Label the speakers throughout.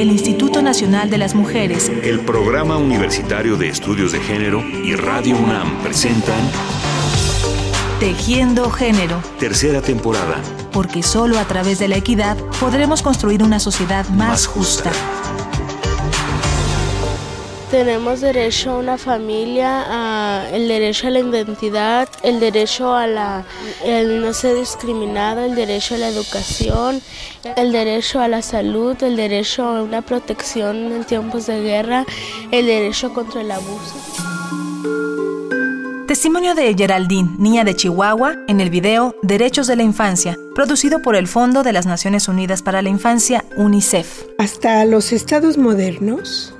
Speaker 1: el Instituto Nacional de las Mujeres,
Speaker 2: el Programa Universitario de Estudios de Género y Radio UNAM presentan
Speaker 1: Tejiendo Género.
Speaker 2: Tercera temporada.
Speaker 1: Porque solo a través de la equidad podremos construir una sociedad más, justa.
Speaker 3: Tenemos derecho a una familia, el derecho a la identidad, el derecho a la, el no ser discriminado, el derecho a la educación, el derecho a la salud, el derecho a una protección en tiempos de guerra, el derecho contra el abuso.
Speaker 1: Testimonio de Geraldine, niña de Chihuahua, en el video Derechos de la Infancia, producido por el Fondo de las Naciones Unidas para la Infancia, UNICEF.
Speaker 4: Hasta los estados modernos,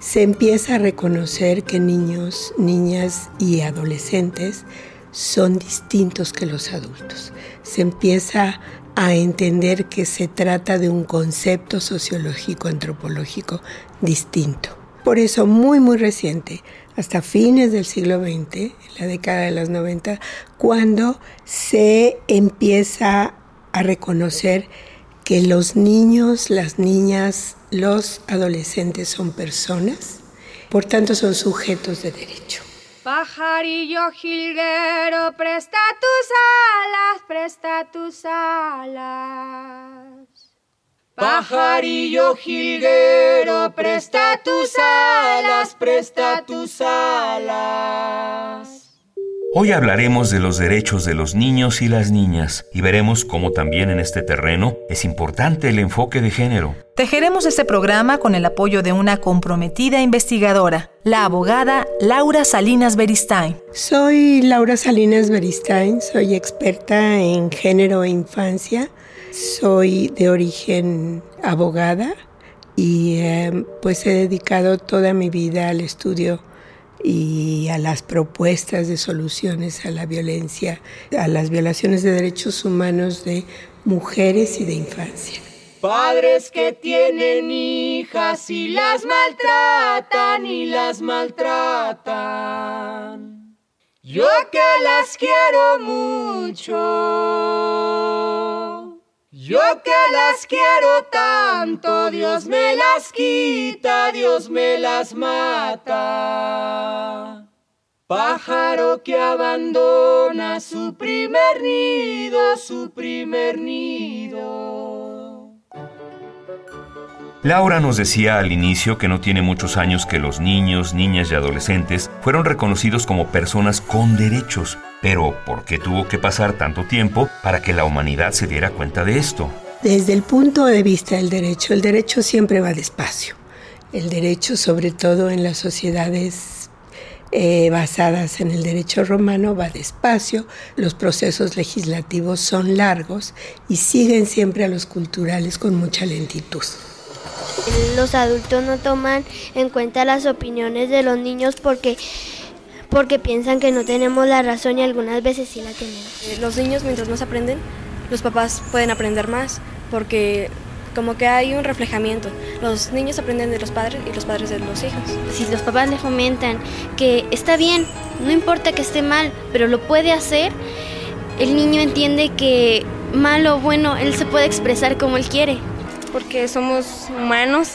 Speaker 4: se empieza a reconocer que niños, niñas y adolescentes son distintos que los adultos. Se empieza a entender que se trata de un concepto sociológico, antropológico distinto. Por eso, muy, muy reciente, hasta fines del siglo XX, en la década de los 90, cuando se empieza a reconocer que los niños, las niñas, los adolescentes son personas, por tanto son sujetos de derecho.
Speaker 5: Pajarillo jilguero, presta tus alas, presta tus alas.
Speaker 6: Pajarillo jilguero, presta tus alas, presta tus alas.
Speaker 2: Hoy hablaremos de los derechos de los niños y las niñas y veremos cómo también en este terreno es importante el enfoque de género.
Speaker 1: Tejeremos este programa con el apoyo de una comprometida investigadora, la abogada Laura Salinas Beristain.
Speaker 4: Soy Laura Salinas Beristain, soy experta en género e infancia, soy de origen abogada y eh, pues he dedicado toda mi vida al estudio y a las propuestas de soluciones a la violencia, a las violaciones de derechos humanos de mujeres y de infancia.
Speaker 6: Padres que tienen hijas y las maltratan y las maltratan. Yo que las quiero mucho. Yo que las quiero tanto, Dios me las quita, Dios me las mata. Pájaro que abandona su primer nido, su primer nido.
Speaker 2: Laura nos decía al inicio que no tiene muchos años que los niños, niñas y adolescentes fueron reconocidos como personas con derechos. Pero, ¿por qué tuvo que pasar tanto tiempo para que la humanidad se diera cuenta de esto?
Speaker 4: Desde el punto de vista del derecho, el derecho siempre va despacio. El derecho, sobre todo en las sociedades eh, basadas en el derecho romano, va despacio. Los procesos legislativos son largos y siguen siempre a los culturales con mucha lentitud.
Speaker 3: Los adultos no toman en cuenta las opiniones de los niños porque porque piensan que no tenemos la razón y algunas veces sí la tenemos.
Speaker 7: Eh, los niños mientras más aprenden, los papás pueden aprender más porque como que hay un reflejamiento. Los niños aprenden de los padres y los padres de los hijos.
Speaker 3: Si los papás le fomentan que está bien, no importa que esté mal, pero lo puede hacer, el niño entiende que malo o bueno, él se puede expresar como él quiere
Speaker 7: porque somos humanos,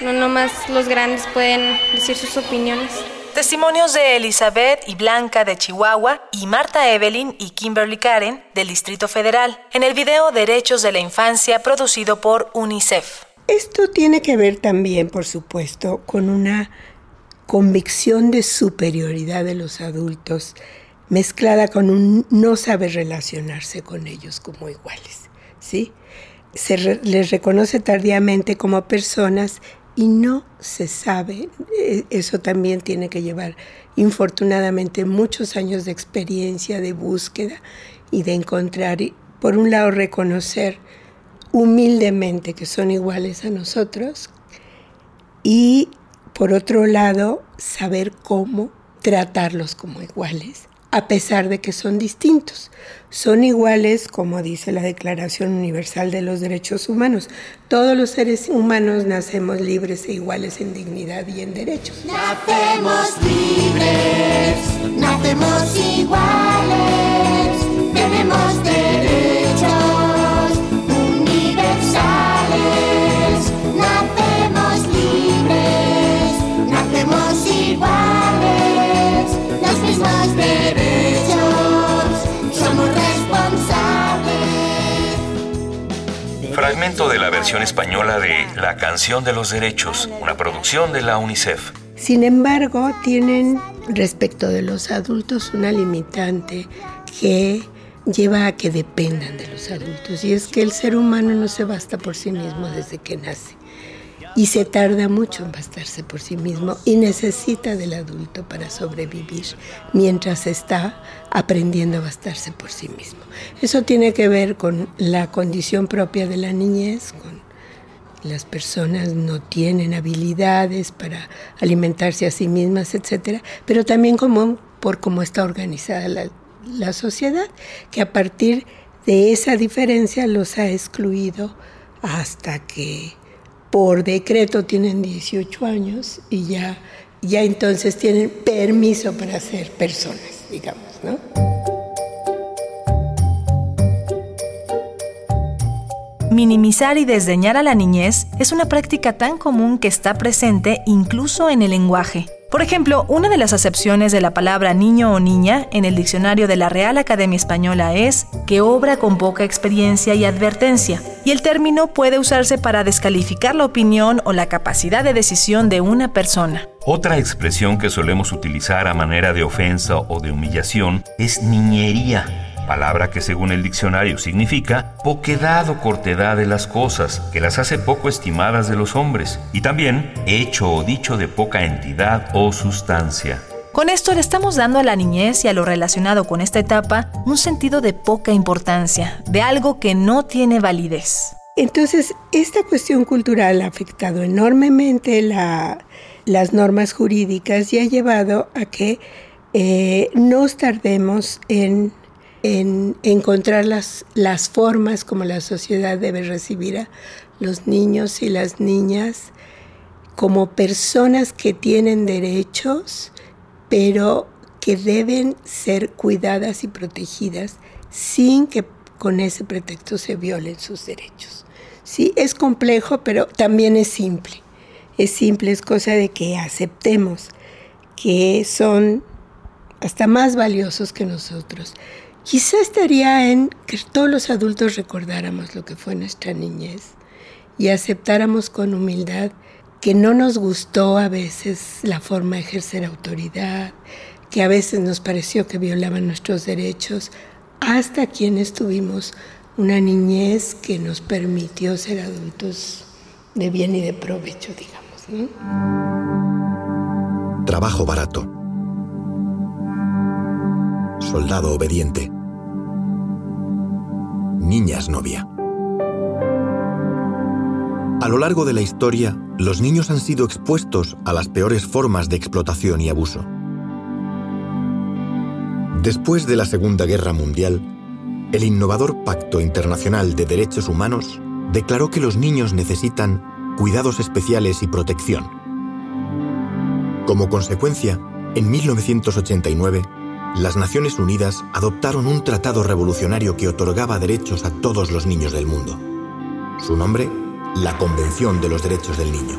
Speaker 7: no nomás los grandes pueden decir sus opiniones.
Speaker 1: Testimonios de Elizabeth y Blanca de Chihuahua y Marta Evelyn y Kimberly Karen del Distrito Federal en el video Derechos de la Infancia producido por UNICEF.
Speaker 4: Esto tiene que ver también, por supuesto, con una convicción de superioridad de los adultos mezclada con un no saber relacionarse con ellos como iguales, ¿sí? Se les reconoce tardíamente como personas y no se sabe. E, eso también tiene que llevar, infortunadamente, muchos años de experiencia, de búsqueda y de encontrar, por un lado, reconocer humildemente que son iguales a nosotros y, por otro lado, saber cómo tratarlos como iguales a pesar de que son distintos. Son iguales, como dice la Declaración Universal de los Derechos Humanos. Todos los seres humanos nacemos libres e iguales en dignidad y en derechos.
Speaker 6: Nacemos libres, nacemos iguales, tenemos derechos
Speaker 2: Fragmento de la versión española de La canción de los derechos, una producción de la UNICEF.
Speaker 4: Sin embargo, tienen respecto de los adultos una limitante que lleva a que dependan de los adultos y es que el ser humano no se basta por sí mismo desde que nace y se tarda mucho en bastarse por sí mismo y necesita del adulto para sobrevivir mientras está aprendiendo a bastarse por sí mismo. Eso tiene que ver con la condición propia de la niñez, con las personas no tienen habilidades para alimentarse a sí mismas, etcétera, pero también como por cómo está organizada la, la sociedad, que a partir de esa diferencia los ha excluido hasta que por decreto tienen 18 años y ya, ya entonces tienen permiso para ser personas, digamos, ¿no?
Speaker 1: Minimizar y desdeñar a la niñez es una práctica tan común que está presente incluso en el lenguaje. Por ejemplo, una de las acepciones de la palabra niño o niña en el diccionario de la Real Academia Española es que obra con poca experiencia y advertencia, y el término puede usarse para descalificar la opinión o la capacidad de decisión de una persona.
Speaker 2: Otra expresión que solemos utilizar a manera de ofensa o de humillación es niñería palabra que según el diccionario significa poquedad o cortedad de las cosas, que las hace poco estimadas de los hombres, y también hecho o dicho de poca entidad o sustancia.
Speaker 1: Con esto le estamos dando a la niñez y a lo relacionado con esta etapa un sentido de poca importancia, de algo que no tiene validez.
Speaker 4: Entonces, esta cuestión cultural ha afectado enormemente las normas jurídicas y ha llevado a que eh, nos tardemos en en encontrar las, las formas como la sociedad debe recibir a los niños y las niñas como personas que tienen derechos, pero que deben ser cuidadas y protegidas sin que con ese pretexto se violen sus derechos. Sí, es complejo, pero también es simple. Es simple, es cosa de que aceptemos que son hasta más valiosos que nosotros Quizá estaría en que todos los adultos recordáramos lo que fue nuestra niñez y aceptáramos con humildad que no nos gustó a veces la forma de ejercer autoridad, que a veces nos pareció que violaban nuestros derechos, hasta quienes tuvimos una niñez que nos permitió ser adultos de bien y de provecho, digamos.
Speaker 8: Trabajo barato soldado obediente. Niñas novia. A lo largo de la historia, los niños han sido expuestos a las peores formas de explotación y abuso. Después de la Segunda Guerra Mundial, el innovador Pacto Internacional de Derechos Humanos declaró que los niños necesitan cuidados especiales y protección. Como consecuencia, en 1989, las Naciones Unidas adoptaron un tratado revolucionario que otorgaba derechos a todos los niños del mundo. Su nombre, la Convención de los Derechos del Niño.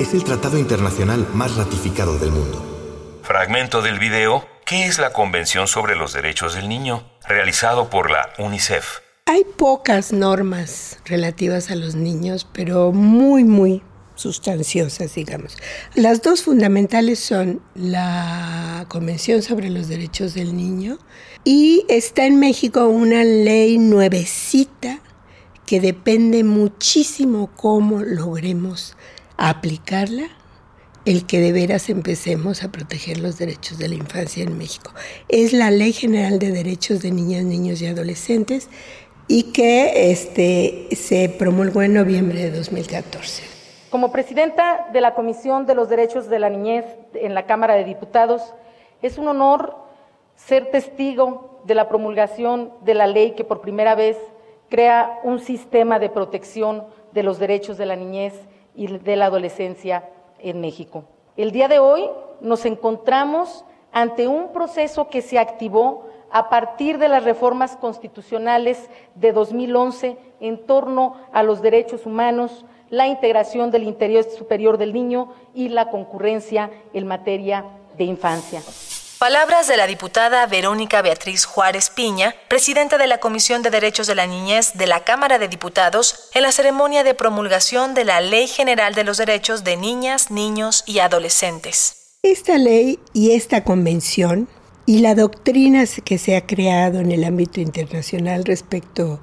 Speaker 8: Es el tratado internacional más ratificado del mundo.
Speaker 2: Fragmento del video, ¿qué es la Convención sobre los Derechos del Niño? Realizado por la UNICEF.
Speaker 4: Hay pocas normas relativas a los niños, pero muy, muy sustanciosas, digamos. Las dos fundamentales son la Convención sobre los Derechos del Niño y está en México una ley nuevecita que depende muchísimo cómo logremos aplicarla, el que de veras empecemos a proteger los derechos de la infancia en México. Es la Ley General de Derechos de Niñas, Niños y Adolescentes y que este, se promulgó en noviembre de 2014.
Speaker 9: Como presidenta de la Comisión de los Derechos de la Niñez en la Cámara de Diputados, es un honor ser testigo de la promulgación de la ley que por primera vez crea un sistema de protección de los derechos de la niñez y de la adolescencia en México. El día de hoy nos encontramos ante un proceso que se activó a partir de las reformas constitucionales de 2011 en torno a los derechos humanos, la integración del interior superior del niño y la concurrencia en materia de infancia.
Speaker 1: Palabras de la diputada Verónica Beatriz Juárez Piña, presidenta de la Comisión de Derechos de la Niñez de la Cámara de Diputados, en la ceremonia de promulgación de la Ley General de los Derechos de Niñas, Niños y Adolescentes.
Speaker 4: Esta ley y esta convención y la doctrina que se ha creado en el ámbito internacional respecto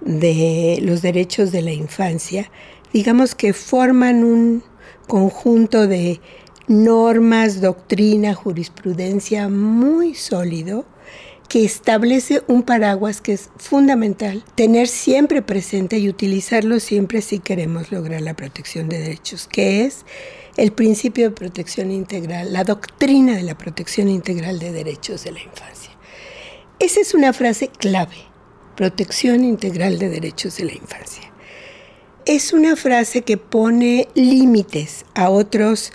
Speaker 4: de los derechos de la infancia, digamos que forman un conjunto de normas, doctrina, jurisprudencia muy sólido que establece un paraguas que es fundamental tener siempre presente y utilizarlo siempre si queremos lograr la protección de derechos, que es el principio de protección integral, la doctrina de la protección integral de derechos de la infancia. Esa es una frase clave, protección integral de derechos de la infancia. Es una frase que pone límites a otros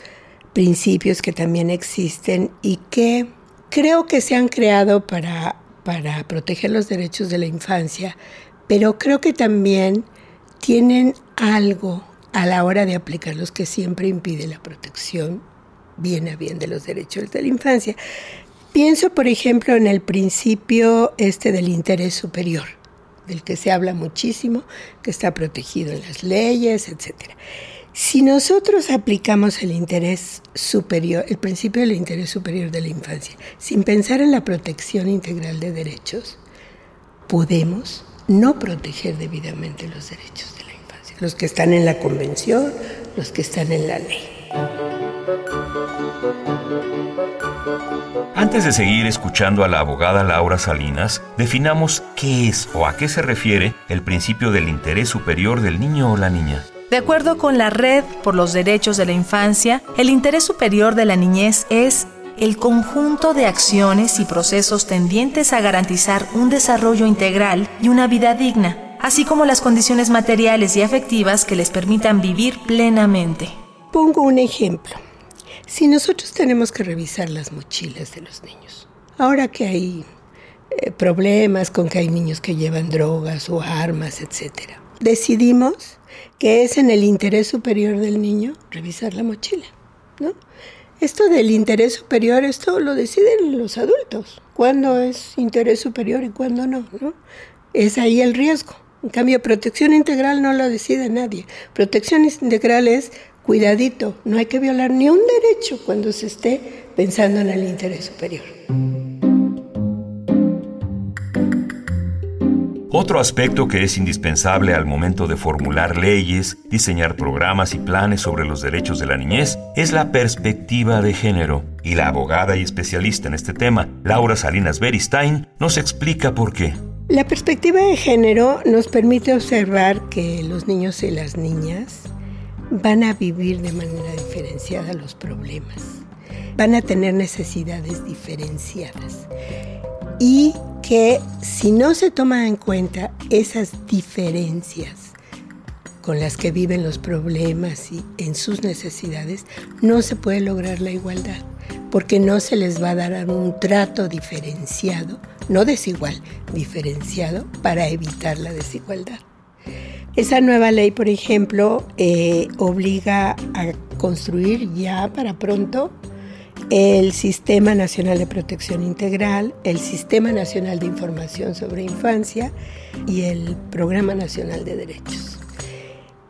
Speaker 4: principios que también existen y que creo que se han creado para, para proteger los derechos de la infancia, pero creo que también tienen algo a la hora de aplicarlos que siempre impide la protección bien a bien de los derechos de la infancia. Pienso, por ejemplo, en el principio este del interés superior, del que se habla muchísimo, que está protegido en las leyes, etcétera. Si nosotros aplicamos el interés superior, el principio del interés superior de la infancia, sin pensar en la protección integral de derechos, podemos no proteger debidamente los derechos de la infancia, los que están en la convención, los que están en la ley.
Speaker 2: Antes de seguir escuchando a la abogada Laura Salinas, definamos qué es o a qué se refiere el principio del interés superior del niño o la niña.
Speaker 1: De acuerdo con la Red por los Derechos de la Infancia, el interés superior de la niñez es el conjunto de acciones y procesos tendientes a garantizar un desarrollo integral y una vida digna, así como las condiciones materiales y afectivas que les permitan vivir plenamente.
Speaker 4: Pongo un ejemplo. Si nosotros tenemos que revisar las mochilas de los niños, ahora que hay eh, problemas con que hay niños que llevan drogas o armas, etc., decidimos que es en el interés superior del niño revisar la mochila, ¿no? Esto del interés superior, esto lo deciden los adultos, cuándo es interés superior y cuándo no, ¿no? Es ahí el riesgo. En cambio, protección integral no lo decide nadie. Protección integral es cuidadito, no hay que violar ni un derecho cuando se esté pensando en el interés superior.
Speaker 2: Otro aspecto que es indispensable al momento de formular leyes, diseñar programas y planes sobre los derechos de la niñez es la perspectiva de género. Y la abogada y especialista en este tema, Laura Salinas Beristain, nos explica por qué.
Speaker 4: La perspectiva de género nos permite observar que los niños y las niñas van a vivir de manera diferenciada los problemas, van a tener necesidades diferenciadas y que si no se toman en cuenta esas diferencias con las que viven los problemas y en sus necesidades, no se puede lograr la igualdad, porque no se les va a dar un trato diferenciado, no desigual, diferenciado para evitar la desigualdad. Esa nueva ley, por ejemplo, eh, obliga a construir ya para pronto el Sistema Nacional de Protección Integral, el Sistema Nacional de Información sobre Infancia y el Programa Nacional de Derechos.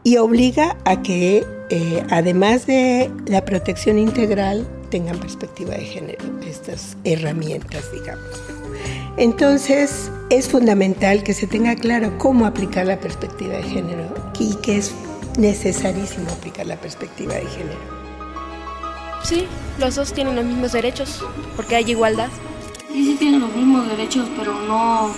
Speaker 4: Y obliga a que, eh, además de la protección integral, tengan perspectiva de género, estas herramientas, digamos. Entonces, es fundamental que se tenga claro cómo aplicar la perspectiva de género y que es necesarísimo aplicar la perspectiva de género.
Speaker 7: Sí, los dos tienen los mismos derechos, porque hay igualdad.
Speaker 10: Sí, sí tienen los mismos derechos, pero no,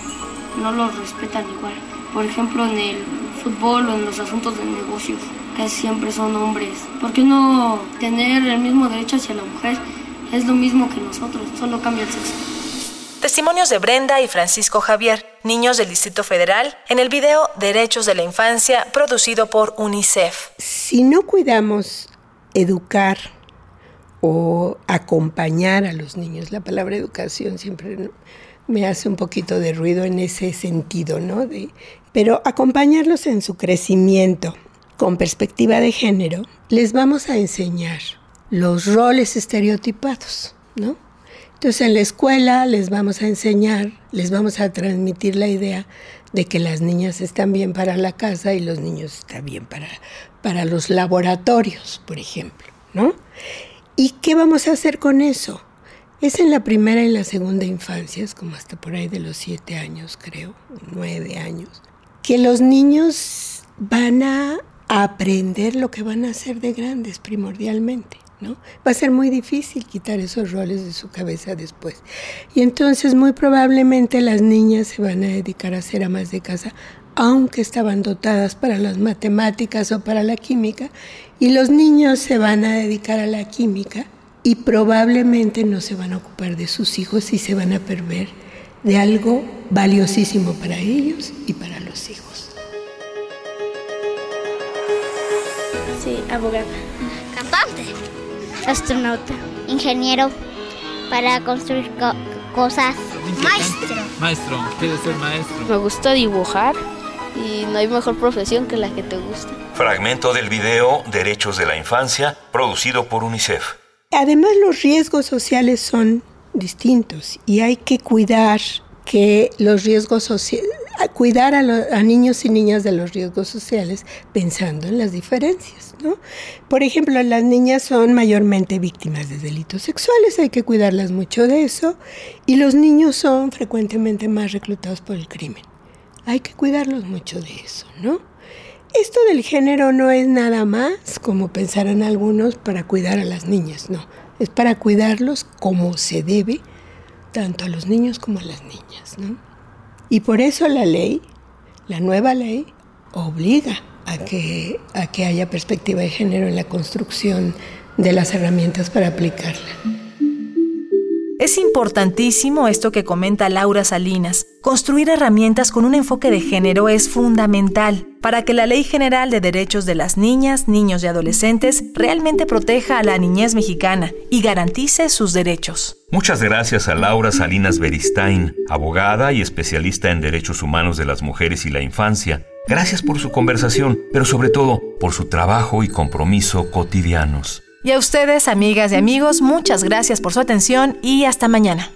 Speaker 10: no los respetan igual. Por ejemplo, en el fútbol o en los asuntos de negocios, casi siempre son hombres. ¿Por qué no tener el mismo derecho hacia la mujer? Es lo mismo que nosotros, solo cambia el sexo.
Speaker 1: Testimonios de Brenda y Francisco Javier, niños del Distrito Federal, en el video Derechos de la Infancia, producido por UNICEF.
Speaker 4: Si no cuidamos educar o acompañar a los niños. La palabra educación siempre me hace un poquito de ruido en ese sentido, ¿no? Pero acompañarlos en su crecimiento con perspectiva de género, les vamos a enseñar los roles estereotipados, ¿no? Entonces en la escuela les vamos a enseñar, les vamos a transmitir la idea de que las niñas están bien para la casa y los niños están bien para, para los laboratorios, por ejemplo, ¿no? ¿Y qué vamos a hacer con eso? Es en la primera y la segunda infancia, es como hasta por ahí de los siete años, creo, nueve años, que los niños van a aprender lo que van a hacer de grandes primordialmente. Va a ser muy difícil quitar esos roles de su cabeza después. Y entonces muy probablemente las niñas se van a dedicar a ser amas de casa, aunque estaban dotadas para las matemáticas o para la química, y los niños se van a dedicar a la química y probablemente no se van a ocupar de sus hijos y se van a perder de algo valiosísimo para ellos y para los hijos.
Speaker 11: Sí, abogada. Astronauta.
Speaker 12: Ingeniero. Para construir cosas.
Speaker 11: Maestro.
Speaker 13: Maestro, ¿quieres ser maestro?
Speaker 3: Me gusta dibujar y no hay mejor profesión que la que te gusta.
Speaker 2: Fragmento del video Derechos de la Infancia, producido por UNICEF.
Speaker 4: Además, los riesgos sociales son distintos y hay que cuidar que los riesgos cuidar a, a, niños y niñas de los riesgos sociales pensando en las diferencias. ¿no? Por ejemplo, las niñas son mayormente víctimas de delitos sexuales, hay que cuidarlas mucho de eso, y los niños son frecuentemente más reclutados por el crimen. Hay que cuidarlos mucho de eso, ¿no? Esto del género no es nada más, como pensarán algunos, para cuidar a las niñas, no. Es para cuidarlos como se debe, tanto a los niños como a las niñas, ¿no? Y por eso la ley, la nueva ley, obliga a que, a que haya perspectiva de género en la construcción de las herramientas para aplicarla.
Speaker 1: Es importantísimo esto que comenta Laura Salinas. Construir herramientas con un enfoque de género es fundamental para que la Ley General de Derechos de las Niñas, Niños y Adolescentes realmente proteja a la niñez mexicana y garantice sus derechos.
Speaker 2: Muchas gracias a Laura Salinas Beristain, abogada y especialista en derechos humanos de las mujeres y la infancia. Gracias por su conversación, pero sobre todo por su trabajo y compromiso cotidianos.
Speaker 1: Y a ustedes, amigas y amigos, muchas gracias por su atención y hasta mañana.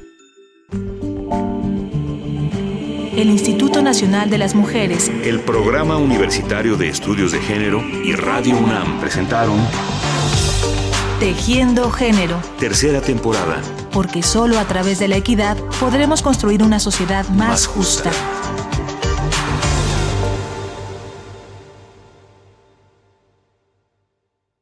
Speaker 1: El Instituto Nacional de las Mujeres,
Speaker 2: el Programa Universitario de Estudios de Género y Radio UNAM presentaron
Speaker 1: Tejiendo Género.
Speaker 2: Tercera temporada.
Speaker 1: Porque solo a través de la equidad podremos construir una sociedad más, más justa. justa.